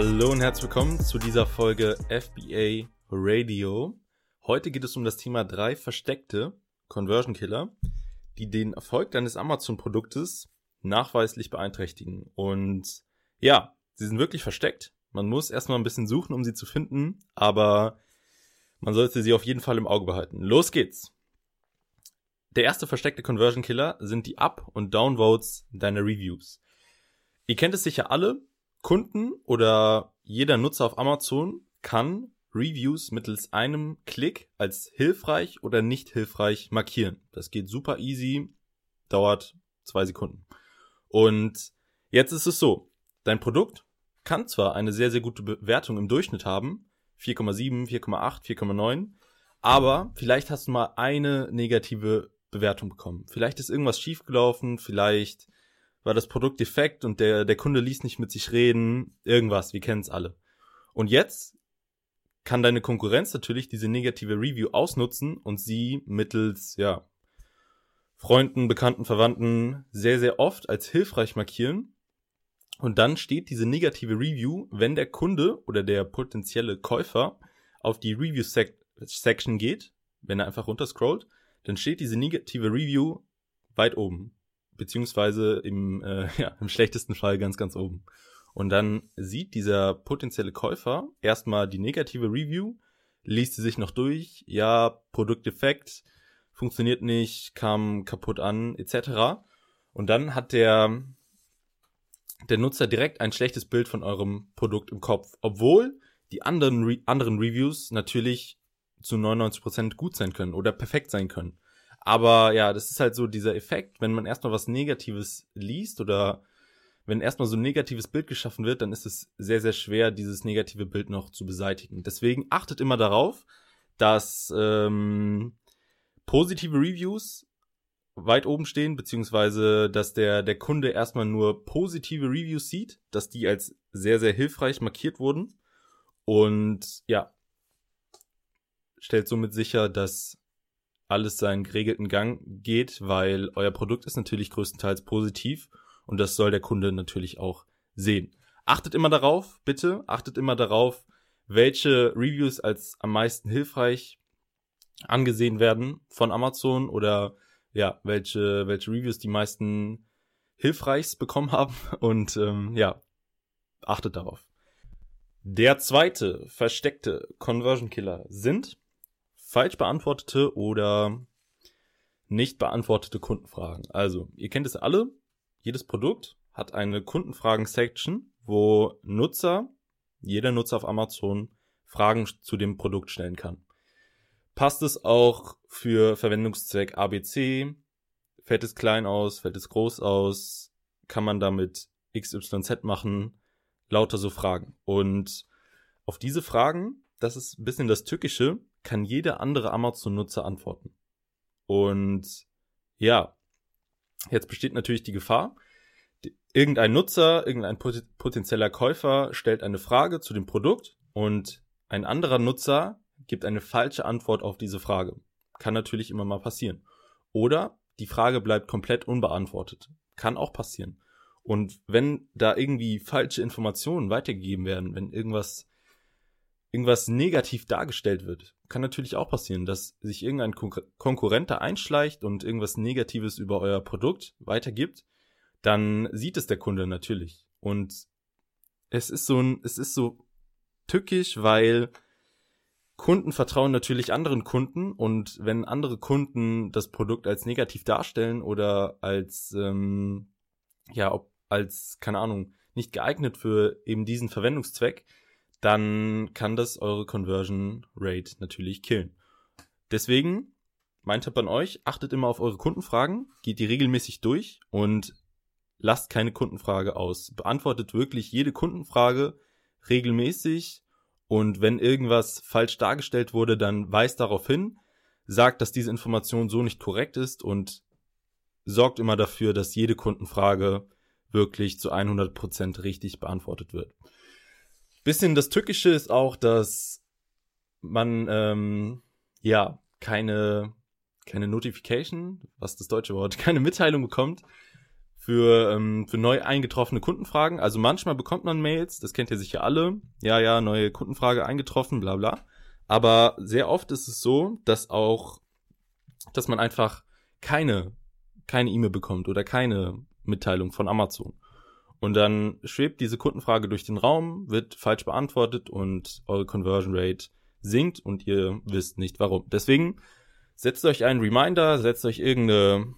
Hallo und herzlich willkommen zu dieser Folge FBA Radio. Heute geht es um das Thema drei versteckte Conversion Killer, die den Erfolg deines Amazon-Produktes nachweislich beeinträchtigen. Und ja, sie sind wirklich versteckt. Man muss erstmal ein bisschen suchen, um sie zu finden, aber man sollte sie auf jeden Fall im Auge behalten. Los geht's! Der erste versteckte Conversion Killer sind die Up- und Downvotes deiner Reviews. Ihr kennt es sicher alle. Kunden oder jeder Nutzer auf Amazon kann Reviews mittels einem Klick als hilfreich oder nicht hilfreich markieren. Das geht super easy, dauert zwei Sekunden. Und jetzt ist es so, dein Produkt kann zwar eine sehr, sehr gute Bewertung im Durchschnitt haben, 4,7, 4,8, 4,9, aber vielleicht hast du mal eine negative Bewertung bekommen. Vielleicht ist irgendwas schiefgelaufen, vielleicht war das Produkt defekt und der, der Kunde ließ nicht mit sich reden, irgendwas, wir kennen es alle. Und jetzt kann deine Konkurrenz natürlich diese negative Review ausnutzen und sie mittels, ja, Freunden, Bekannten, Verwandten sehr, sehr oft als hilfreich markieren. Und dann steht diese negative Review, wenn der Kunde oder der potenzielle Käufer auf die Review-Section geht, wenn er einfach runterscrollt, dann steht diese negative Review weit oben. Beziehungsweise im, äh, ja, im schlechtesten Fall ganz, ganz oben. Und dann sieht dieser potenzielle Käufer erstmal die negative Review, liest sie sich noch durch, ja, Produktdefekt, funktioniert nicht, kam kaputt an, etc. Und dann hat der, der Nutzer direkt ein schlechtes Bild von eurem Produkt im Kopf, obwohl die anderen, Re anderen Reviews natürlich zu 99% gut sein können oder perfekt sein können. Aber ja, das ist halt so dieser Effekt, wenn man erstmal was Negatives liest oder wenn erstmal so ein negatives Bild geschaffen wird, dann ist es sehr, sehr schwer, dieses negative Bild noch zu beseitigen. Deswegen achtet immer darauf, dass ähm, positive Reviews weit oben stehen, beziehungsweise dass der, der Kunde erstmal nur positive Reviews sieht, dass die als sehr, sehr hilfreich markiert wurden. Und ja, stellt somit sicher, dass alles seinen geregelten Gang geht, weil euer Produkt ist natürlich größtenteils positiv und das soll der Kunde natürlich auch sehen. Achtet immer darauf, bitte, achtet immer darauf, welche Reviews als am meisten hilfreich angesehen werden von Amazon oder ja, welche, welche Reviews die meisten hilfreichs bekommen haben und ähm, ja, achtet darauf. Der zweite versteckte Conversion Killer sind falsch beantwortete oder nicht beantwortete Kundenfragen. Also, ihr kennt es alle, jedes Produkt hat eine Kundenfragen-Section, wo Nutzer, jeder Nutzer auf Amazon Fragen zu dem Produkt stellen kann. Passt es auch für Verwendungszweck ABC? Fällt es klein aus? Fällt es groß aus? Kann man damit XYZ machen? Lauter so Fragen. Und auf diese Fragen, das ist ein bisschen das Tückische, kann jeder andere Amazon-Nutzer antworten. Und ja, jetzt besteht natürlich die Gefahr, irgendein Nutzer, irgendein potenzieller Käufer stellt eine Frage zu dem Produkt und ein anderer Nutzer gibt eine falsche Antwort auf diese Frage. Kann natürlich immer mal passieren. Oder die Frage bleibt komplett unbeantwortet. Kann auch passieren. Und wenn da irgendwie falsche Informationen weitergegeben werden, wenn irgendwas irgendwas negativ dargestellt wird. Kann natürlich auch passieren, dass sich irgendein Kon Konkurrent da einschleicht und irgendwas Negatives über euer Produkt weitergibt, dann sieht es der Kunde natürlich. Und es ist so ein, es ist so tückisch, weil Kunden vertrauen natürlich anderen Kunden und wenn andere Kunden das Produkt als negativ darstellen oder als ähm, ja, ob als keine Ahnung nicht geeignet für eben diesen Verwendungszweck, dann kann das eure Conversion Rate natürlich killen. Deswegen, mein Tipp an euch, achtet immer auf eure Kundenfragen, geht die regelmäßig durch und lasst keine Kundenfrage aus. Beantwortet wirklich jede Kundenfrage regelmäßig und wenn irgendwas falsch dargestellt wurde, dann weist darauf hin, sagt, dass diese Information so nicht korrekt ist und sorgt immer dafür, dass jede Kundenfrage wirklich zu 100% richtig beantwortet wird. Bisschen das Tückische ist auch, dass man ähm, ja keine keine Notification, was das deutsche Wort, keine Mitteilung bekommt für, ähm, für neu eingetroffene Kundenfragen. Also manchmal bekommt man Mails, das kennt ihr sicher alle. Ja, ja, neue Kundenfrage eingetroffen, bla bla. Aber sehr oft ist es so, dass auch, dass man einfach keine, keine E-Mail bekommt oder keine Mitteilung von Amazon. Und dann schwebt diese Kundenfrage durch den Raum, wird falsch beantwortet und eure Conversion Rate sinkt und ihr wisst nicht warum. Deswegen setzt euch einen Reminder, setzt euch irgendeine,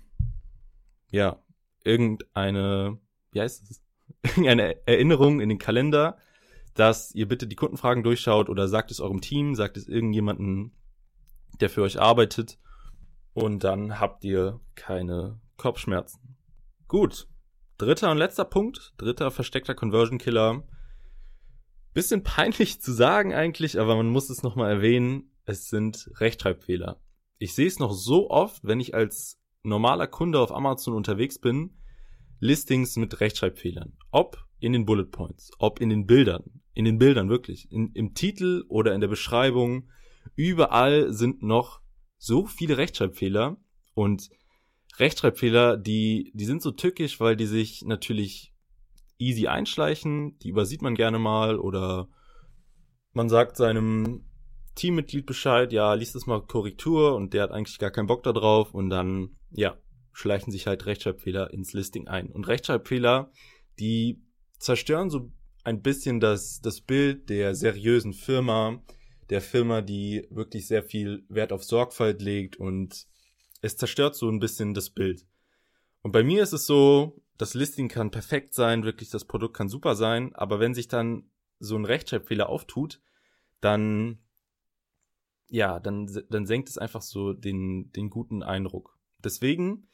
ja, irgendeine, wie heißt es? Irgendeine Erinnerung in den Kalender, dass ihr bitte die Kundenfragen durchschaut oder sagt es eurem Team, sagt es irgendjemanden, der für euch arbeitet und dann habt ihr keine Kopfschmerzen. Gut. Dritter und letzter Punkt, dritter versteckter Conversion Killer. Bisschen peinlich zu sagen eigentlich, aber man muss es nochmal erwähnen. Es sind Rechtschreibfehler. Ich sehe es noch so oft, wenn ich als normaler Kunde auf Amazon unterwegs bin, Listings mit Rechtschreibfehlern. Ob in den Bullet Points, ob in den Bildern, in den Bildern wirklich, in, im Titel oder in der Beschreibung. Überall sind noch so viele Rechtschreibfehler und Rechtschreibfehler, die, die sind so tückisch, weil die sich natürlich easy einschleichen, die übersieht man gerne mal oder man sagt seinem Teammitglied Bescheid, ja, liest es mal Korrektur und der hat eigentlich gar keinen Bock da drauf und dann, ja, schleichen sich halt Rechtschreibfehler ins Listing ein. Und Rechtschreibfehler, die zerstören so ein bisschen das, das Bild der seriösen Firma, der Firma, die wirklich sehr viel Wert auf Sorgfalt legt und es zerstört so ein bisschen das Bild. Und bei mir ist es so, das Listing kann perfekt sein, wirklich das Produkt kann super sein, aber wenn sich dann so ein Rechtschreibfehler auftut, dann ja, dann, dann senkt es einfach so den, den guten Eindruck. Deswegen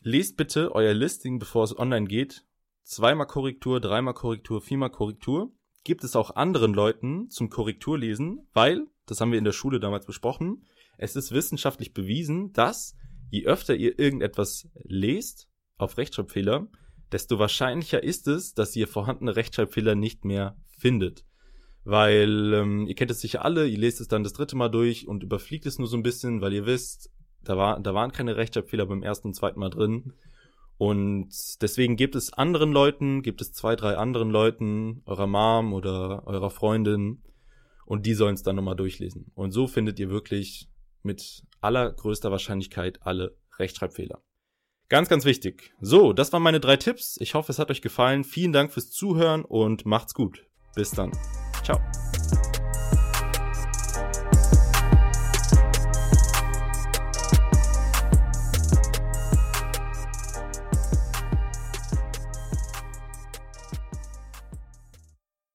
lest bitte euer Listing, bevor es online geht. Zweimal Korrektur, dreimal Korrektur, viermal Korrektur. Gibt es auch anderen Leuten zum Korrekturlesen, weil, das haben wir in der Schule damals besprochen, es ist wissenschaftlich bewiesen, dass je öfter ihr irgendetwas lest auf Rechtschreibfehler, desto wahrscheinlicher ist es, dass ihr vorhandene Rechtschreibfehler nicht mehr findet weil ähm, ihr kennt es sicher alle, ihr lest es dann das dritte Mal durch und überfliegt es nur so ein bisschen, weil ihr wisst, da, war, da waren keine Rechtschreibfehler beim ersten und zweiten Mal drin. Und deswegen gibt es anderen Leuten, gibt es zwei, drei anderen Leuten, eurer Mom oder eurer Freundin, und die sollen es dann nochmal durchlesen. Und so findet ihr wirklich mit allergrößter Wahrscheinlichkeit alle Rechtschreibfehler. Ganz, ganz wichtig. So, das waren meine drei Tipps. Ich hoffe, es hat euch gefallen. Vielen Dank fürs Zuhören und macht's gut. Bis dann. Ciao.